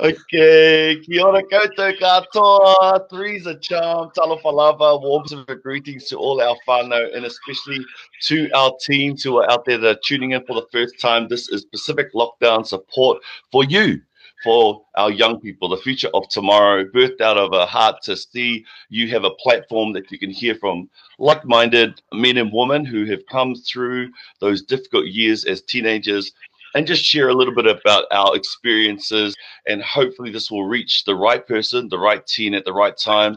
Okay, kia ora koutou katoa. Three's a charm. Talofalava. Warm Pacific greetings to all our whānau and especially to our teams who are out there that are tuning in for the first time. This is Pacific Lockdown support for you, for our young people, the future of tomorrow, birthed out of a heart to see you have a platform that you can hear from like minded men and women who have come through those difficult years as teenagers and just share a little bit about our experiences. And hopefully, this will reach the right person, the right teen at the right time.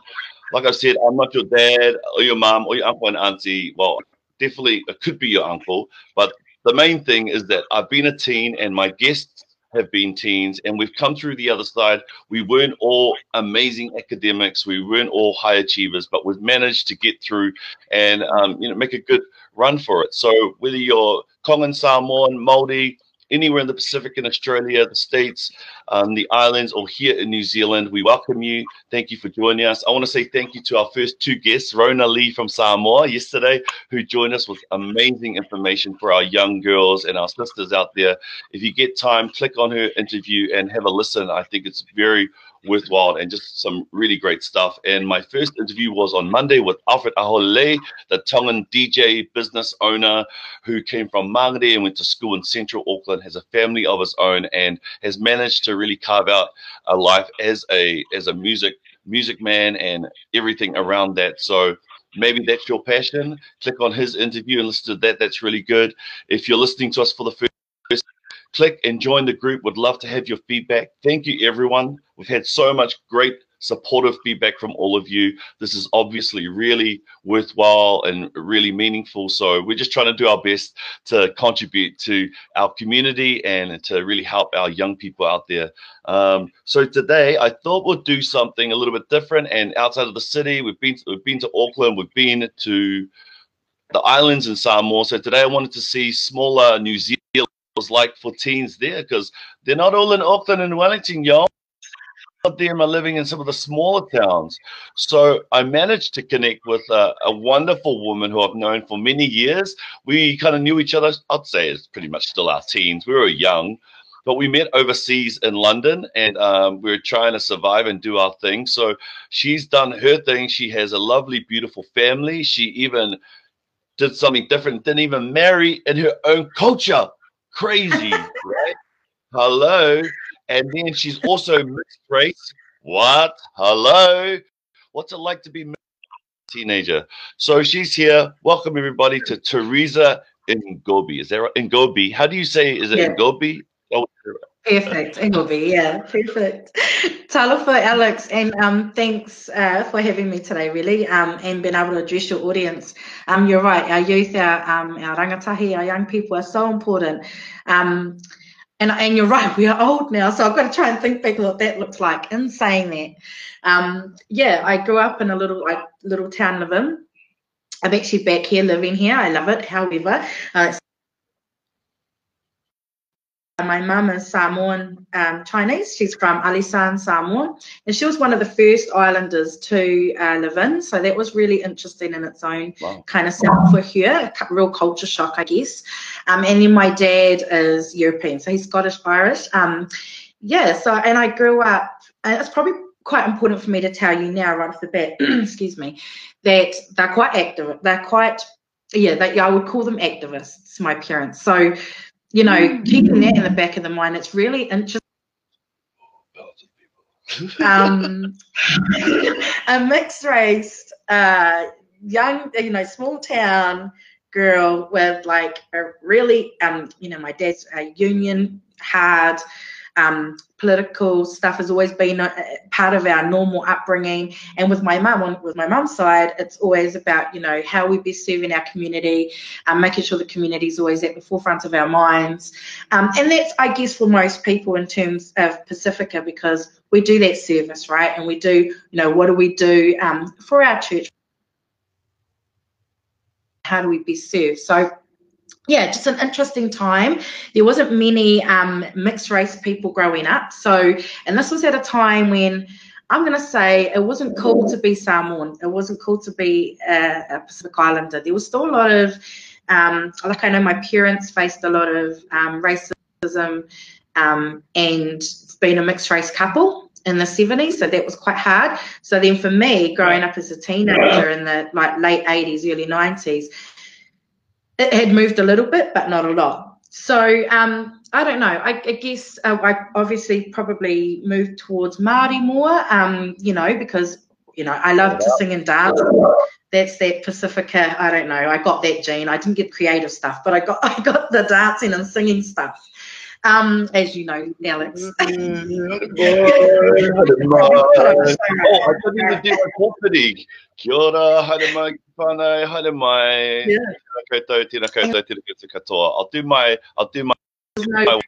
Like I said, I'm not your dad or your mom or your uncle and auntie. Well, definitely, it could be your uncle. But the main thing is that I've been a teen and my guests have been teens and we've come through the other side. We weren't all amazing academics, we weren't all high achievers, but we've managed to get through and um, you know make a good run for it. So whether you're Tongan Samoan, Maori, anywhere in the Pacific in Australia, the States, um, the islands, or here in New Zealand. We welcome you. Thank you for joining us. I want to say thank you to our first two guests, Rona Lee from Samoa yesterday, who joined us with amazing information for our young girls and our sisters out there. If you get time, click on her interview and have a listen. I think it's very worthwhile and just some really great stuff. And my first interview was on Monday with Alfred Ahole, the Tongan DJ business owner who came from Mangere and went to school in central Auckland, has a family of his own, and has managed to really carve out a life as a as a music music man and everything around that. So maybe that's your passion. Click on his interview and listen to that. That's really good. If you're listening to us for the first click and join the group. Would love to have your feedback. Thank you, everyone. We've had so much great supportive feedback from all of you. This is obviously really worthwhile and really meaningful. So we're just trying to do our best to contribute to our community and to really help our young people out there. Um, so today I thought we'll do something a little bit different and outside of the city. We've been we've been to Auckland. We've been to the islands in Samoa. So today I wanted to see smaller New Zealand was like for teens there because they're not all in Auckland and Wellington, y'all. Of them are living in some of the smaller towns. So I managed to connect with a, a, wonderful woman who I've known for many years. We kind of knew each other, I'd say it's pretty much still our teens. We were young, but we met overseas in London and um, we were trying to survive and do our thing. So she's done her thing. She has a lovely, beautiful family. She even did something different, didn't even marry in her own culture crazy, right? Hello. And then she's also mixed race. What? Hello. What's it like to be a teenager? So she's here. Welcome everybody to Teresa Ngobi. Is there Ngobi? How do you say? Is it yeah. Ngobi? Oh, Perfect, Ngobi. Yeah, perfect. Talofa, Alex, and um, thanks uh, for having me today, really, um, and being able to address your audience. Um, you're right, our youth, our, um, our rangatahi, our young people are so important. Um, and, and you're right, we are old now, so I've got to try and think back what that looks like. In saying that, um, yeah, I grew up in a little like little town living. I'm actually back here living here. I love it. However, uh, my mum is Samoan um, Chinese. She's from Alisan, Samoa, and she was one of the first islanders to uh, live in. So that was really interesting in its own wow. kind of self for her, a real culture shock, I guess. Um, and then my dad is European, so he's Scottish Irish. Um, yeah, so and I grew up, and it's probably quite important for me to tell you now, right off the bat, excuse me, that they're quite active. They're quite, yeah, that yeah, I would call them activists. My parents. So you know, mm-hmm. keeping that in the back of the mind, it's really interesting. um, a mixed race, uh, young, you know, small town girl with like a really, um, you know, my dad's a union hard, um, political stuff has always been a, part of our normal upbringing. And with my mum, with my mum's side, it's always about, you know, how we be serving our community, um, making sure the community is always at the forefront of our minds. Um, and that's, I guess, for most people in terms of Pacifica, because we do that service, right? And we do, you know, what do we do um, for our church? How do we be served? So yeah, just an interesting time. There wasn't many um, mixed race people growing up. So, and this was at a time when I'm going to say it wasn't cool to be Samoan. It wasn't cool to be a, a Pacific Islander. There was still a lot of, um, like I know my parents faced a lot of um, racism um, and being a mixed race couple in the 70s, so that was quite hard. So then for me, growing up as a teenager in the like late 80s, early 90s, it had moved a little bit, but not a lot. So um, I don't know. I, I guess uh, I obviously probably moved towards Māori more, um, you know, because you know I love to sing and dance. That's that Pacifica. I don't know. I got that gene. I didn't get creative stuff, but I got I got the dancing and singing stuff. Um, as you know, Alex. I couldn't do my. Kia ora, haere mai whānau, haere mai. Yeah. Tēnā koutou, tēnā koutou, tēnā koutou katoa. I'll do my, I'll do my, No.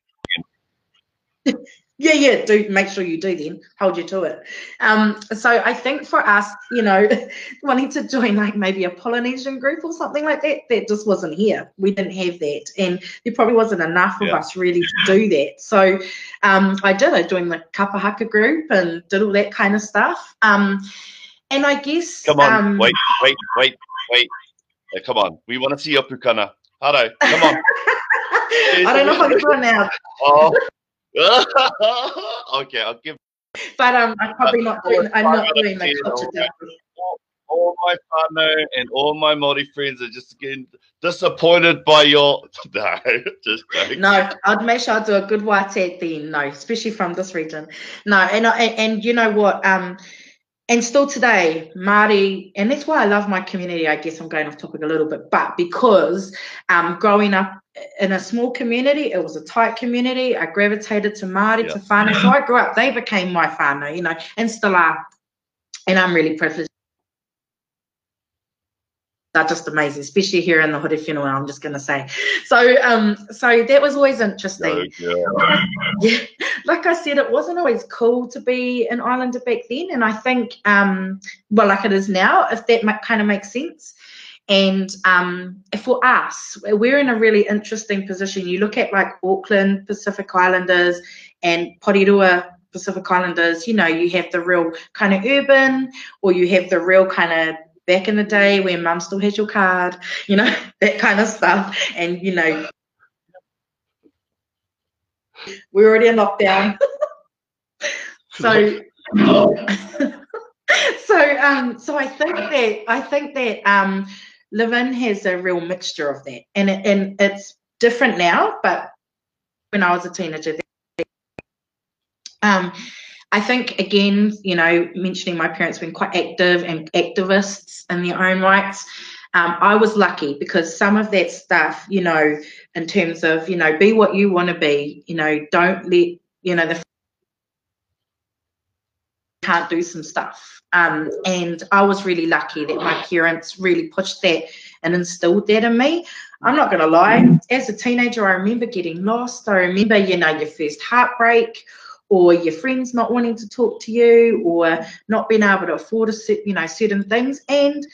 Yeah, yeah, do make sure you do then. Hold you to it. Um, so I think for us, you know, wanting to join like maybe a Polynesian group or something like that, that just wasn't here. We didn't have that. And there probably wasn't enough of Yeah. us really to do that. So um, I did. I joined the Kapa haka group and did all that kind of stuff. Um, and I guess come on, um, wait, wait, wait, wait. Uh, come on, we want to see your pukana. Haro, come on. I don't know if I can do it now, Oh. okay, I'll give but um, I'm probably not doing. I'm not doing the culture okay. dance. all my whānau and all my Māori friends are just getting disappointed by your. No, just joking. No, I'd make sure I do a good white thing. No, especially from this region. No, and and, and you know what? Um, and still today, Māori, and that's why I love my community. I guess I'm going off topic a little bit, but because um, growing up in a small community, it was a tight community. I gravitated to Māori, Yeah. to whānau. So I grew up, they became my whānau, you know, and still are. And I'm really privileged. They're just amazing, especially here in the Horowhenua, I'm just going to say. So, um, so that was always interesting No, girl. yeah, like I said, it wasn't always cool to be an islander back then, and I think, um, well, like it is now, if that kind of makes sense. And um, for us, we're in a really interesting position. You look at like Auckland Pacific Islanders and Porirua Pacific Islanders. You know, you have the real kind of urban, or you have the real kind of back in the day when mum still has your card. You know, that kind of stuff. And you know, we're already in lockdown. so so um so I think that I think that um Levin has a real mixture of that. And it, and it's different now, but when I was a teenager um I think again, you know, mentioning my parents being quite active and activists in their own rights. Um, I was lucky because some of that stuff, you know, in terms of, you know, be what you want to be, you know, don't let, you know, the can't do some stuff. Um, and I was really lucky that my parents really pushed that and instilled that in me. I'm not going to lie, as a teenager, I remember getting lost. I remember, you know, your first heartbreak or your friends not wanting to talk to you or not being able to afford a you know certain things and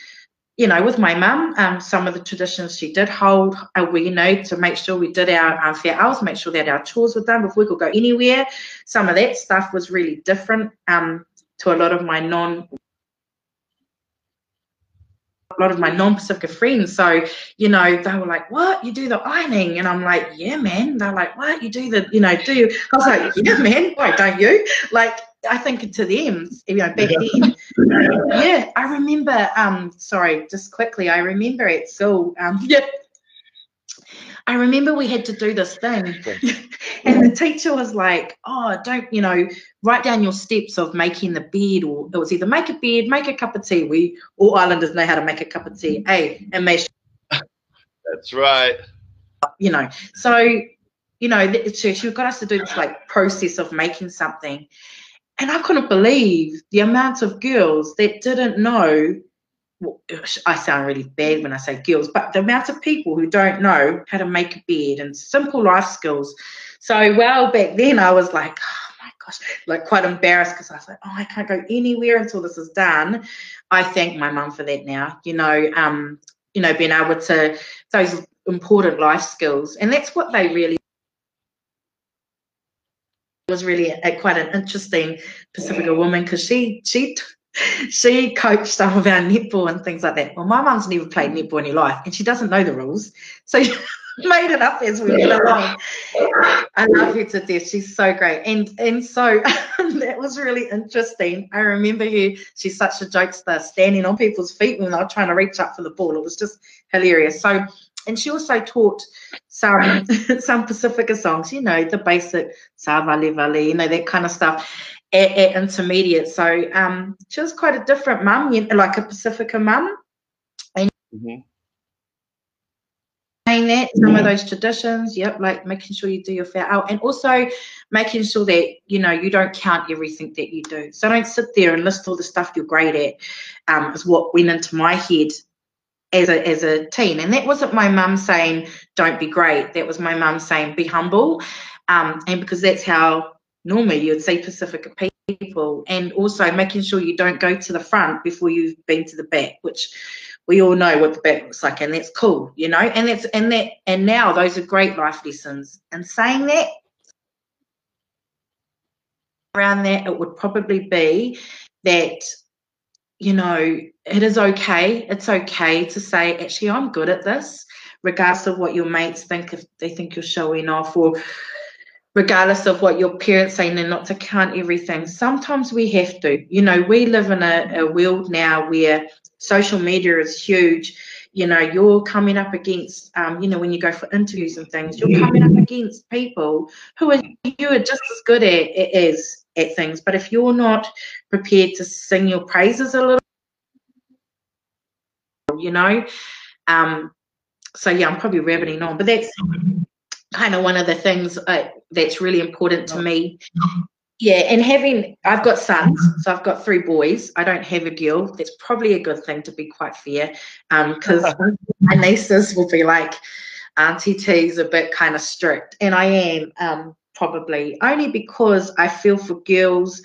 you know with my mum um, some of the traditions she did hold uh, we you know to make sure we did our um, fair hours make sure that our chores were done before we could go anywhere some of that stuff was really different um, to a lot of my non a lot of my non-Pacifica friends. So, you know, they were like, what? You do the ironing? And I'm like, yeah, man. They're like, what? You do the, you know, do you? I was like, yeah, man. Why don't you? Like, I think to them, you know, back then, yeah, I remember, um, sorry, just quickly, I remember at school, um, yeah, I remember we had to do this thing, and the teacher was like, "Oh, don't you know, write down your steps of making the bed, or it was either make a bed, make a cup of tea. We all islanders know how to make a cup of tea, eh? And make sure, That's right. you know. So, you know, so she got us to do this like process of making something, and I couldn't believe the amount of girls that didn't know. I sound really bad when I say girls, but the amount of people who don't know how to make a bed and simple life skills. So, well, back then I was like, oh my gosh, like quite embarrassed because I was like, oh, I can't go anywhere until this is done. I thank my mum for that now. You know, um, you know, being able to those important life skills, and that's what they really was really a, quite an interesting Pacifica woman because she she she coached some of our netball and things like that. Well, my mum's never played netball in her life, and she doesn't know the rules. So she made it up as we went along. I love her to death. She's so great. And and so that was really interesting. I remember her, she's such a jokester, standing on people's feet when they were trying to reach up for the ball. It was just hilarious. So and she also taught some some Pacifica songs, you know, the basic Sa Vale, you know, that kind of stuff at, at intermediate. So um, she was quite a different mum, like a Pacifica mum. And mm-hmm. that some of those traditions, yep, like making sure you do your fair out, and also making sure that you know you don't count everything that you do. So don't sit there and list all the stuff you're great at. Um, is what went into my head as a as a teen, and that wasn't my mum saying don't be great. That was my mum saying be humble, um, and because that's how normally you'd see Pacifica people, and also making sure you don't go to the front before you've been to the back, which we all know what the back looks like, and that's cool, you know. And that's and that and now those are great life lessons. And saying that around that, it would probably be that you know it is okay. It's okay to say, actually, I'm good at this, regardless of what your mates think if they think you're showing off or regardless of what your parents say and not to count everything. Sometimes we have to. You know, we live in a, a world now where social media is huge. You know, you're coming up against, um, you know, when you go for interviews and things, you're coming up against people who are you are just as good at, as at things. But if you're not prepared to sing your praises a little, you know, um, so yeah, I'm probably rabbiting on, but that's kind of one of the things uh, that's really important to me. Yeah, and having I've got sons, so I've got three boys. I don't have a girl. That's probably a good thing to be quite fair, because um, my nieces will be like, Auntie T's a bit kind of strict, and I am um, probably only because I feel for girls.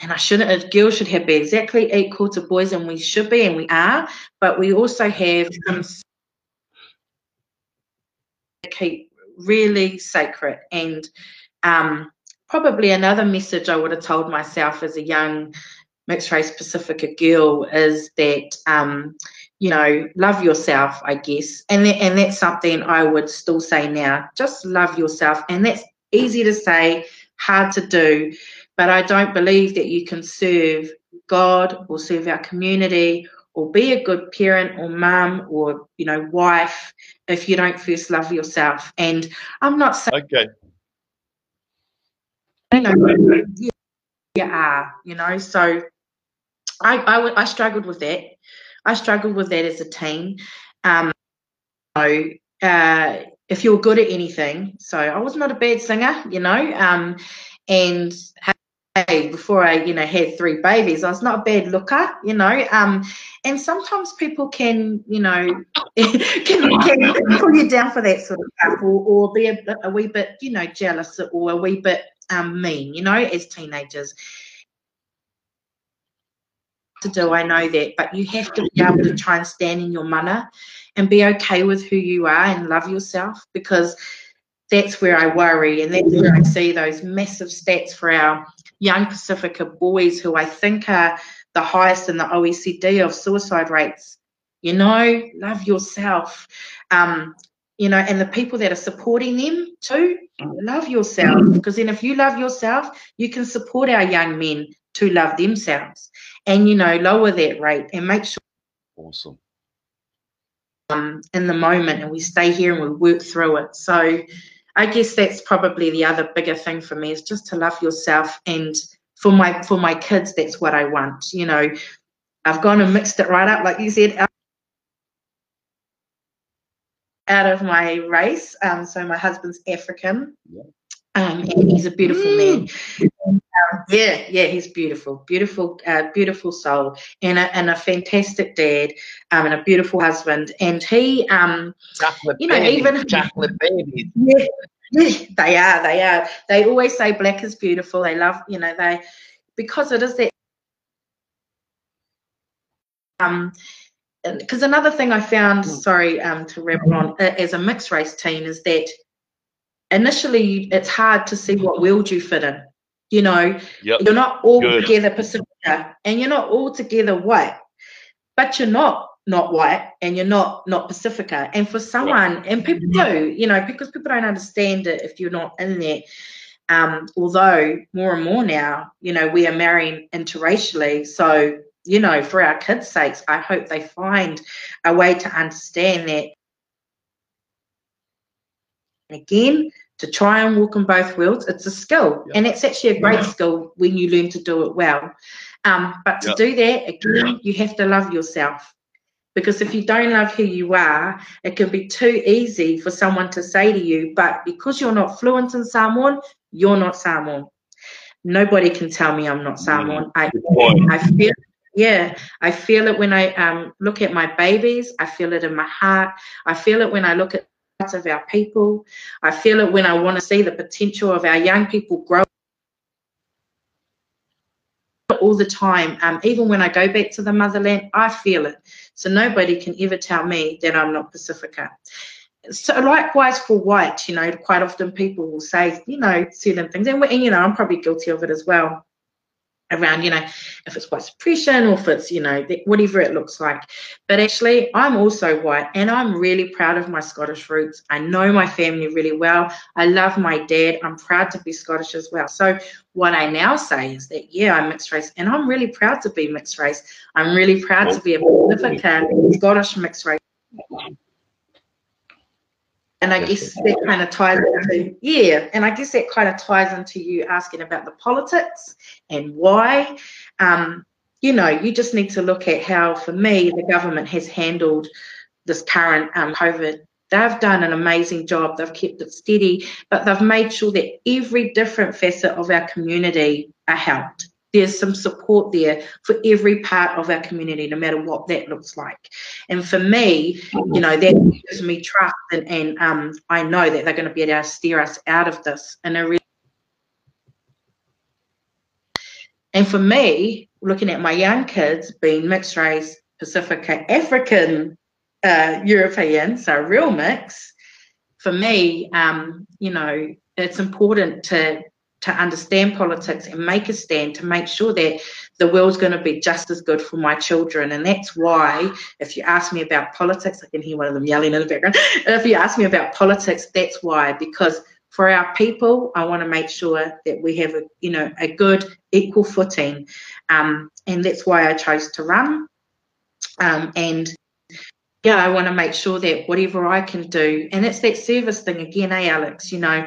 And I shouldn't, girls should have be exactly equal to boys, and we should be, and we are. But we also have some keep really sacred. And um, probably another message I would have told myself as a young mixed race Pacifica girl is that, um, you know, love yourself, I guess. And, that, and that's something I would still say now. Just love yourself. And that's easy to say, hard to do. But I don't believe that you can serve God or serve our community or be a good parent or mum or you know wife if you don't first love yourself. And i'm not saying okay. You know you are you know so I, I i struggled with that. I struggled with that as a teen. Um so uh if you're good at anything so i was not a bad singer you know um and before I, you know, had three babies. I was not a bad looker, you know. Um, and sometimes people can, you know, can, can pull you down for that sort of stuff, or, or be a, a wee bit, you know, jealous or a wee bit um, mean, you know, as teenagers. To do, I know that, but you have to be able to try and stand in your mana and be okay with who you are and love yourself because that's where I worry, and that's where I see those massive stats for our young Pacifica boys who I think are the highest in the OECD of suicide rates. You know, love yourself. Um, you know, and the people that are supporting them too, love yourself. Because then if you love yourself, you can support our young men to love themselves and, you know, lower that rate and make sure. Awesome. Um, in the moment and we stay here and we work through it. So, I guess that's probably the other bigger thing for me is just to love yourself and for my for my kids that's what I want. You know, I've gone and mixed it right up like you said out, of my race. Um, so my husband's African. Yeah. Um, and he's a beautiful man. Um, yeah, yeah, he's beautiful, beautiful, uh, beautiful soul, and a, and a fantastic dad, um, and a beautiful husband. And he, um, chocolate you know, babies, even chocolate babies. Yeah, yeah, they are, they are. They always say black is beautiful. They love, you know, they because it is that. Um, because another thing I found, mm. sorry, um, to ramble on, uh, as a mixed race teen is that initially it's hard to see what world you fit in. You know, yep. you're not all Good. together Pacifica and you're not all together white, but you're not not white and you're not not Pacifica. And for someone, and people do, you know, because people don't understand it if you're not in there. Um, although more and more now, you know, we are marrying interracially. So, you know, for our kids' sakes, I hope they find a way to understand that. Again, to try and walk on both worlds, it's a skill. Yeah. And it's actually a great yeah. skill when you learn to do it well. Um, but to yeah. do that, again, you have to love yourself. Because if you don't love who you are, it can be too easy for someone to say to you, but because you're not fluent in Samoan, you're not Samoan. Nobody can tell me I'm not Samoan. I, I feel yeah, I feel it when I um, look at my babies. I feel it in my heart. I feel it when I look at of our people. I feel it when I want to see the potential of our young people grow all the time. Um, even when I go back to the motherland, I feel it. So nobody can ever tell me that I'm not Pacifica. So likewise for white, you know, quite often people will say, you know, certain things, and, and you know, I'm probably guilty of it as well around, you know, if it's white suppression or if it's, you know, whatever it looks like. But actually, I'm also white and I'm really proud of my Scottish roots. I know my family really well. I love my dad. I'm proud to be Scottish as well. So, what I now say is that, yeah, I'm mixed race and I'm really proud to be mixed race. I'm really proud to be a Pacifica Scottish mixed race. And I guess that kind of ties into, yeah, and I guess that kind of ties into you asking about the politics and why. Um, you know, you just need to look at how, for me, the government has handled this current um, COVID. They've done an amazing job. They've kept it steady, but they've made sure that every different facet of our community are helped there's some support there for every part of our community, no matter what that looks like. And for me, you know, that gives me trust, and, and um, I know that they're going to be able to steer us out of this in a really. And for me, looking at my young kids being mixed race, Pacifica, African, uh, European, so real mix, for me, um, you know, it's important to to understand politics and make a stand to make sure that the world's going to be just as good for my children. And that's why, if you ask me about politics, I can hear one of them yelling in the background. If you ask me about politics, that's why, because for our people, I want to make sure that we have a, you know, a good equal footing. Um, and that's why I chose to run. Um, and yeah, I want to make sure that whatever I can do, and it's that service thing again, eh, Alex? You know,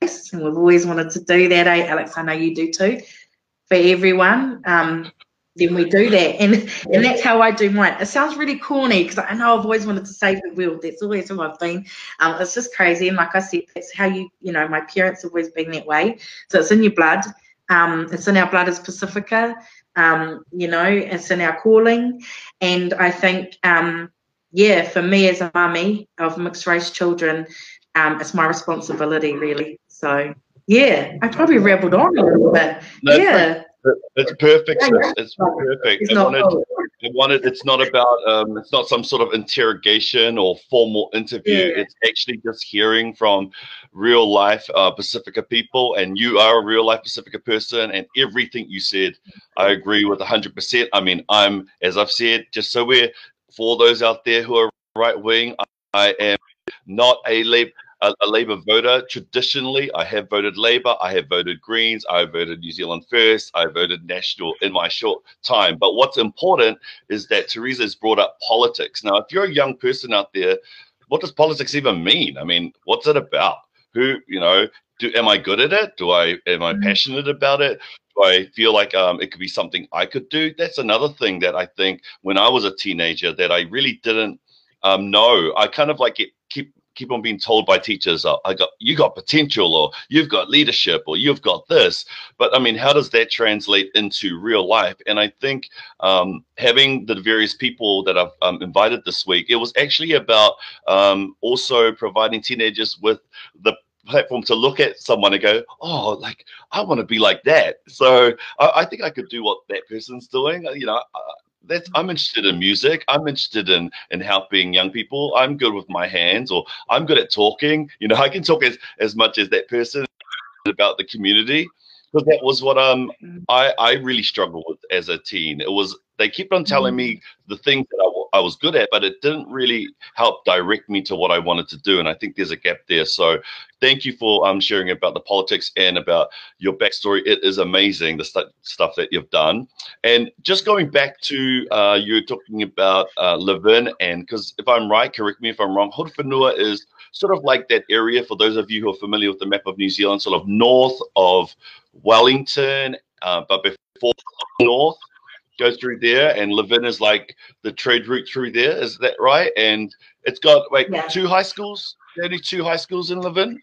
and we've always wanted to do that, eh, Alex? I know you do too. For everyone, um, then we do that, and and that's how I do mine. It sounds really corny because I know I've always wanted to save the world. That's always who I've been. Um, it's just crazy, and like I said, that's how you you know my parents have always been that way. So it's in your blood. Um, it's in our blood as Pacifica. Um, you know, it's in our calling, and I think um, yeah, for me as a mummy of mixed race children, um, it's my responsibility really. So yeah, I probably rambled on a little bit. No, yeah. It's perfect. It's, perfect. It's not, wanted, wanted, it's not about, um, it's not some sort of interrogation or formal interview. Yeah. It's actually just hearing from real life uh, Pacifica people, and you are a real life Pacifica person, and everything you said, I agree with 100%. I mean, I'm, as I've said, just so we're, for those out there who are right wing, I am not a Labour a, a Labour voter. Traditionally, I have voted Labour, I have voted Greens, I voted New Zealand First, I voted National in my short time. But what's important is that Theresa has brought up politics. Now, if you're a young person out there, what does politics even mean? I mean, what's it about? Who, you know, do am I good at it? Do I am I mm-hmm. passionate about it? Do I feel like um, it could be something I could do? That's another thing that I think when I was a teenager that I really didn't um, know. I kind of like it keep keep on being told by teachers, oh, I got you got potential, or you've got leadership, or you've got this. But I mean, how does that translate into real life? And I think um, having the various people that I've um, invited this week, it was actually about um, also providing teenagers with the platform to look at someone and go, oh, like I want to be like that. So I, I, think I could do what that person's doing. You know, that's I'm interested in music. I'm interested in in helping young people. I'm good with my hands, or I'm good at talking. You know, I can talk as as much as that person about the community. because that was what um Mm. I I really struggled with as a teen. It was they kept on telling me Mm. the things that I, I was good at, but it didn't really help direct me to what I wanted to do. And I think there's a gap there. So thank you for um sharing about the politics and about your backstory. It is amazing the stu- stuff that you've done. And just going back to uh, you talking about uh, Levin, and because if I'm right, correct me if I'm wrong, Horowhenua is sort of like that area for those of you who are familiar with the map of New Zealand, sort of north of Wellington, uh, but before north goes through there, and Levin is like the trade route through there. Is that right? And it's got like Yeah. two high schools. Only two high schools in Levin.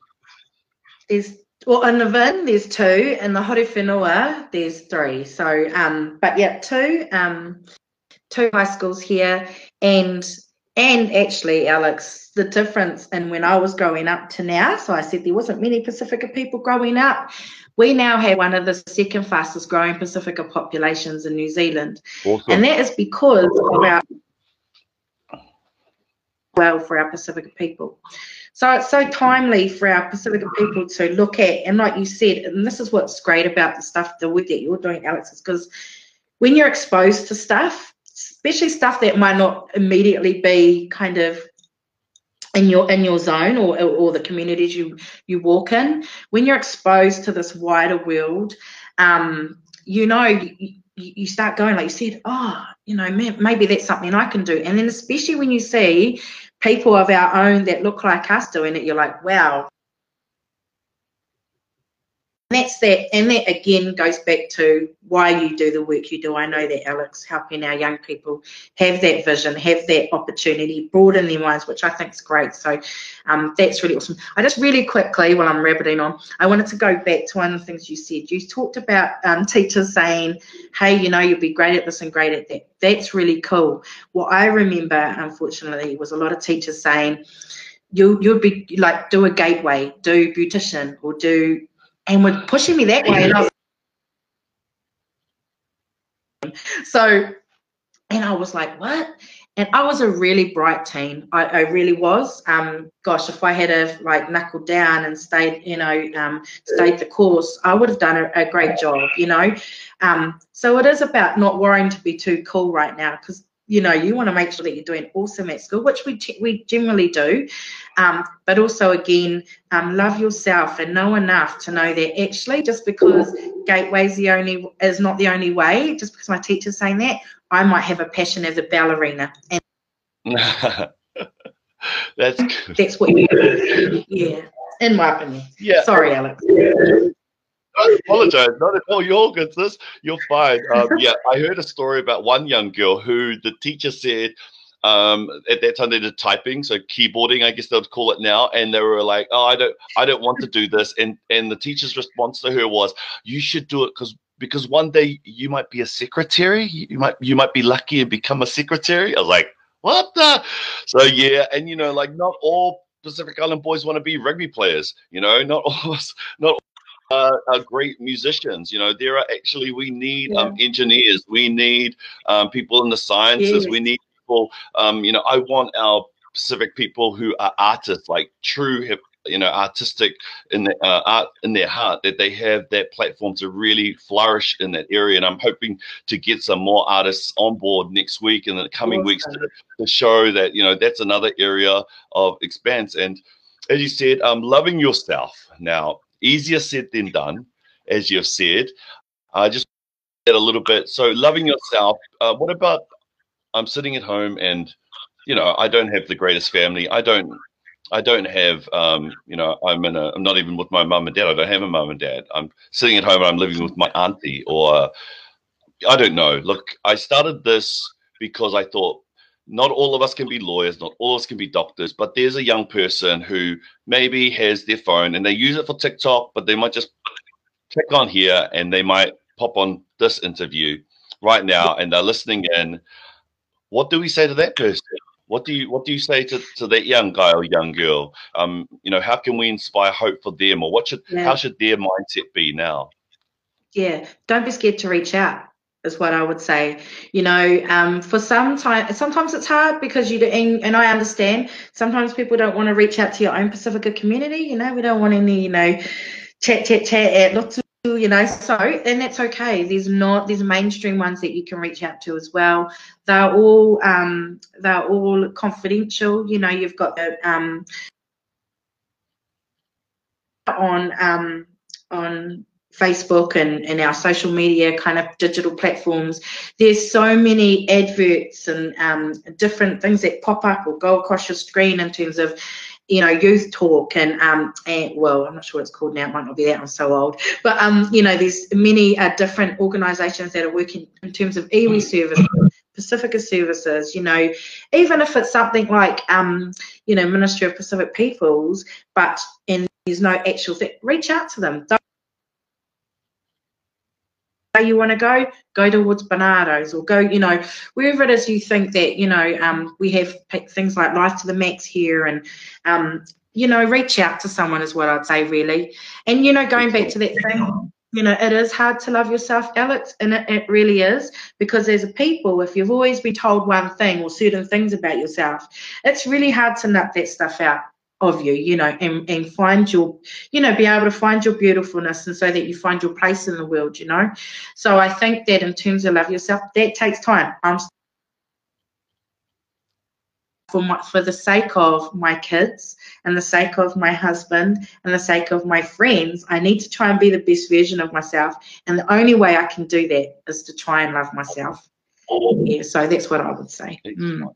There's well in Levin there's two, and the Horowhenua there's three. So um, but yeah, two um, two high schools here, and and actually, Alex, the difference in when I was growing up to now. So I said there wasn't many Pacifica people growing up. We now have one of the second fastest growing Pacifica populations in New Zealand. Awesome. And that is because of our well for our Pacifica people. So it's so timely for our Pacifica people to look at, and like you said, and this is what's great about the stuff, the work that you're doing, Alex, is because when you're exposed to stuff, especially stuff that might not immediately be kind of in your in your zone or or the communities you you walk in, when you're exposed to this wider world, um, you know you, you start going like you said, oh, you know, maybe that's something I can do. And then especially when you see people of our own that look like us doing it, you're like, wow. And that's that, and that again goes back to why you do the work you do. I know that Alex helping our young people have that vision, have that opportunity, broaden their minds, which I think is great. So um, that's really awesome. I just really quickly, while I'm rabbiting on, I wanted to go back to one of the things you said. You talked about um, teachers saying, "Hey, you know, you'll be great at this and great at that." That's really cool. What I remember, unfortunately, was a lot of teachers saying, "You you'd be like do a gateway, do beautician, or do," and were pushing me that way, and I was so, and I was like, "What?" And I was a really bright teen. I, I really was. Um, gosh, if I had have like knuckled down and stayed, you know, um, stayed the course, I would have done a, a great job, you know. Um, so it is about not worrying to be too cool right now, because you know you want to make sure that you're doing awesome at school, which we we generally do. Um, but also again, um, love yourself and know enough to know that actually, just because gateway's the only is not the only way, just because my teacher's saying that, I might have a passion as a ballerina, and That's good. that's what you do. Yeah, in my opinion. Yeah. Sorry, Alex. Don't apologize. Not at all. You're all good, sis. You're fine. Um, yeah, I heard a story about one young girl who the teacher said um, at that time they did typing, so keyboarding, I guess they would call it now, and they were like, "Oh, I don't, I don't want to do this." And and the teacher's response to her was, "You should do it because." Because one day you might be a secretary, you might you might be lucky and become a secretary. I was like, what the? So yeah, and you know, like not all Pacific Island boys want to be rugby players. You know, not all of us, not uh, are great musicians. You know, there are actually we need um, engineers, we need um, people in the sciences, we need people. Um, you know, I want our Pacific people who are artists, like true, hip, you know, artistic in the uh, art in their heart, that they have that platform to really flourish in that area. And I'm hoping to get some more artists on board next week and in the coming weeks to, to show that you know that's another area of expanse. And as you said, um, loving yourself now easier said than done, as you've said. I just said a little bit. So loving yourself. Uh, what about? I'm sitting at home and you know I don't have the greatest family. I don't. I don't have, um, you know, I'm in a, I'm not even with my mum and dad. I don't have a mum and dad. I'm sitting at home and I'm living with my auntie, or I don't know. Look, I started this because I thought not all of us can be lawyers, not all of us can be doctors, but there's a young person who maybe has their phone and they use it for TikTok, but they might just click on here and they might pop on this interview right now and they're listening in. What do we say to that person? What do you what do you say to, to that young guy or young girl? Um, you know, how can we inspire hope for them or what should Yeah. how should their mindset be now? Yeah, don't be scared to reach out. Is what I would say. You know, um, for some time, sometimes it's hard because you do, and, and I understand. Sometimes people don't want to reach out to your own Pacifica community. You know, we don't want any, you know, chat, chat, chat at lots of you know so and that's okay there's not there's mainstream ones that you can reach out to as well they're all um they're all confidential you know you've got the um on um on Facebook and, and our social media kind of digital platforms, there's so many adverts and um, different things that pop up or go across your screen in terms of you know, youth talk and um and well, I'm not sure what it's called now. It might not be that. I'm so old. But um, you know, there's many uh, different organisations that are working in terms of iwi services, Pacifica services. You know, even if it's something like um, you know, Ministry of Pacific Peoples, but and there's no actual thing, reach out to them. Don't you want to go, go towards Barnardo's or go, you know, wherever it is you think that, you know, um, we have things like Life to the Max here and, um, you know, reach out to someone is what I'd say really. And, you know, going back to that thing, you know, it is hard to love yourself, Alex, and it, it really is because as a people, if you've always been told one thing or certain things about yourself, it's really hard to nut that stuff out of you, you know, and, and find your, you know, be able to find your beautifulness and so that you find your place in the world, you know. So I think that in terms of love yourself, that takes time. Um, for my, for the sake of my kids and the sake of my husband and the sake of my friends, I need to try and be the best version of myself. And the only way I can do that is to try and love myself. Yeah, so that's what I would say. Mm.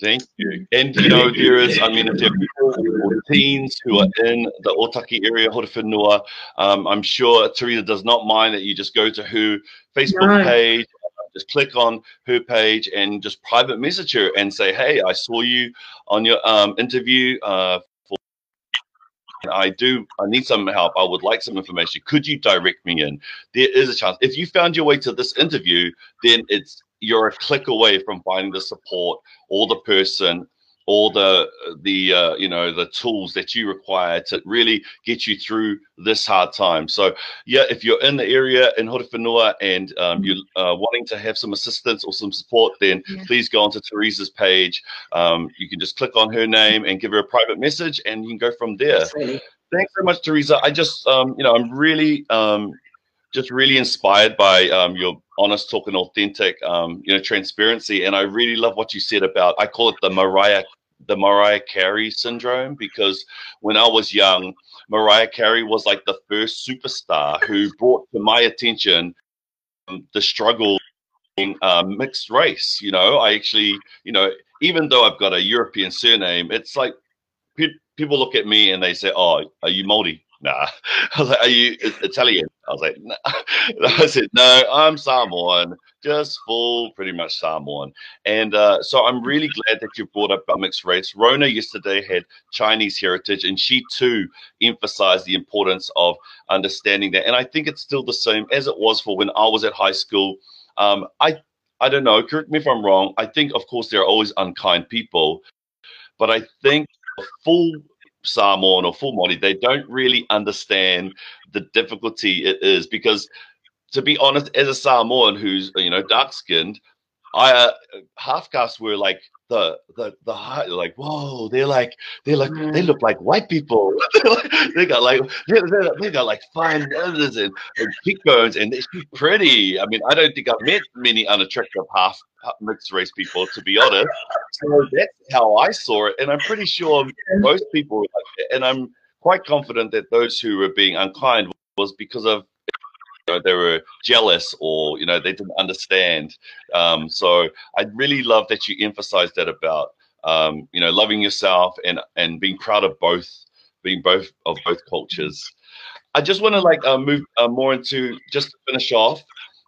Thank you. And you know, there is, I mean, if there are people or teens who are in the Otaki area, Horowhenua, um, I'm sure Teresa does not mind that you just go to her Facebook no. page, just click on her page and just private message her and say, hey, I saw you on your um, interview uh, for I do, I need some help. I would like some information. Could you direct me in? There is a chance. If you found your way to this interview, then it's you're a click away from finding the support or the person or the the uh, you know the tools that you require to really get you through this hard time. So yeah, if you're in the area in Horowhenua and um, you're uh, wanting to have some assistance or some support, then yeah. please go onto Teresa's page. Um, you can just click on her name and give her a private message, and you can go from there. Absolutely. Thanks very much, Teresa. I just um, you know I'm really um, just really inspired by um, your honest talk and authentic, um, you know, transparency. And I really love what you said about. I call it the Mariah, the Mariah Carey syndrome, because when I was young, Mariah Carey was like the first superstar who brought to my attention um, the struggle in uh, mixed race. You know, I actually, you know, even though I've got a European surname, it's like pe- people look at me and they say, "Oh, are you Maori?" Nah. I was like, Are you Italian? I was like, nah. I said, No, I'm Samoan, just full, pretty much Samoan. And uh, so I'm really glad that you brought up mixed race. Rona yesterday had Chinese heritage, and she too emphasized the importance of understanding that. And I think it's still the same as it was for when I was at high school. Um, I I don't know, correct me if I'm wrong. I think, of course, there are always unkind people, but I think full Samoan or full Māori, they don't really understand the difficulty it is because, to be honest, as a Samoan who's you know dark skinned, I uh, half castes were like the the the high, like whoa they're like they're like mm. they look like white people. They got like they, they, they got like fine noses and, and cheekbones and they're pretty. I mean I don't think I've met many unattractive half mixed race people to be honest. So that's how I saw it and I'm pretty sure most people and I'm quite confident that those who were being unkind was because of know, they were jealous or you know they didn't understand. Um, so I really love that you emphasize that about um, you know loving yourself and and being proud of both being both of both cultures. I just want to like uh, move uh, more into just to finish off.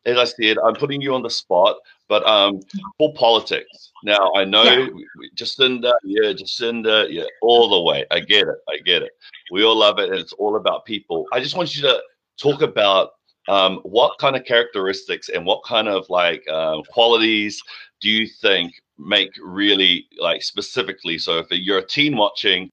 As I said, I'm putting you on the spot, but um, for politics. Now I know yeah. Jacinda, yeah, Jacinda, yeah, all the way. I get it, I get it. We all love it, and it's all about people. I just want you to talk about um, what kind of characteristics and what kind of like uh, qualities do you think make really like specifically? So if you're a teen watching,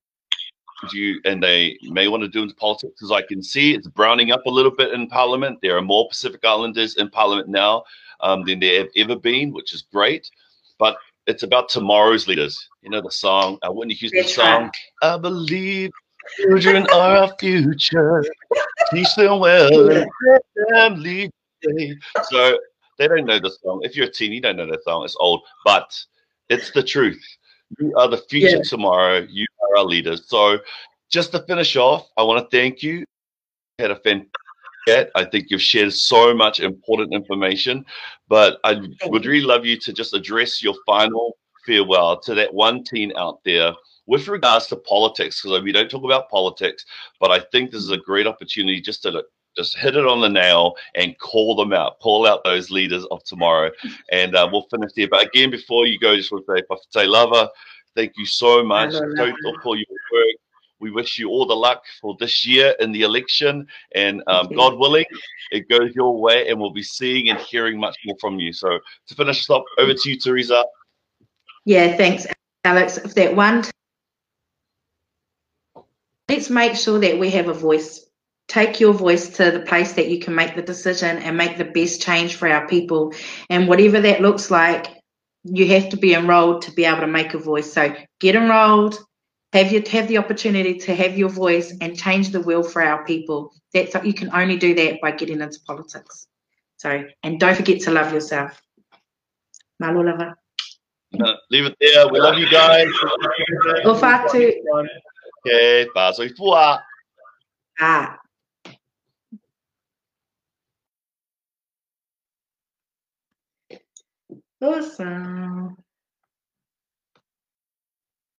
you and they may want to do into politics, because I can see it's browning up a little bit in Parliament. There are more Pacific Islanders in Parliament now um, than there have ever been, which is great. But it's about tomorrow's leaders. You know the song, uh, Whitney Houston song, "I Believe Children are our future. Teach them well let them lead. So they don't know the song. If you're a teen, you don't know the song. It's old, but it's the truth. You are the future Yeah. tomorrow. You are our leaders. So just to finish off, I want to thank you. You had a fantastic chat. I think you've shared so much important information, but I would really love you to just address your final farewell to that one teen out there with regards to politics, because we don't talk about politics, but I think this is a great opportunity just to just hit it on the nail and call them out, call out those leaders of tomorrow. And uh, we'll finish there. But again, before you go, just want to say, Pafute Lava, thank you so much. Hello, Don't Lava. for your work. We wish you all the luck for this year in the election. And um, God willing, it goes your way, and we'll be seeing and hearing much more from you. So to finish up, over to you, Teresa. Yeah, thanks, Alex. If that one, let's make sure that we have a voice. Take your voice to the place that you can make the decision and make the best change for our people. And whatever that looks like, you have to be enrolled to be able to make a voice. So get enrolled, have you have the opportunity to have your voice and change the will for our people. That's you can only do that by getting into politics. So and don't forget to love yourself. Malo lava. Uh, leave it there. We love you guys. Fatu. Okay, paso i fua. Ah. Awesome.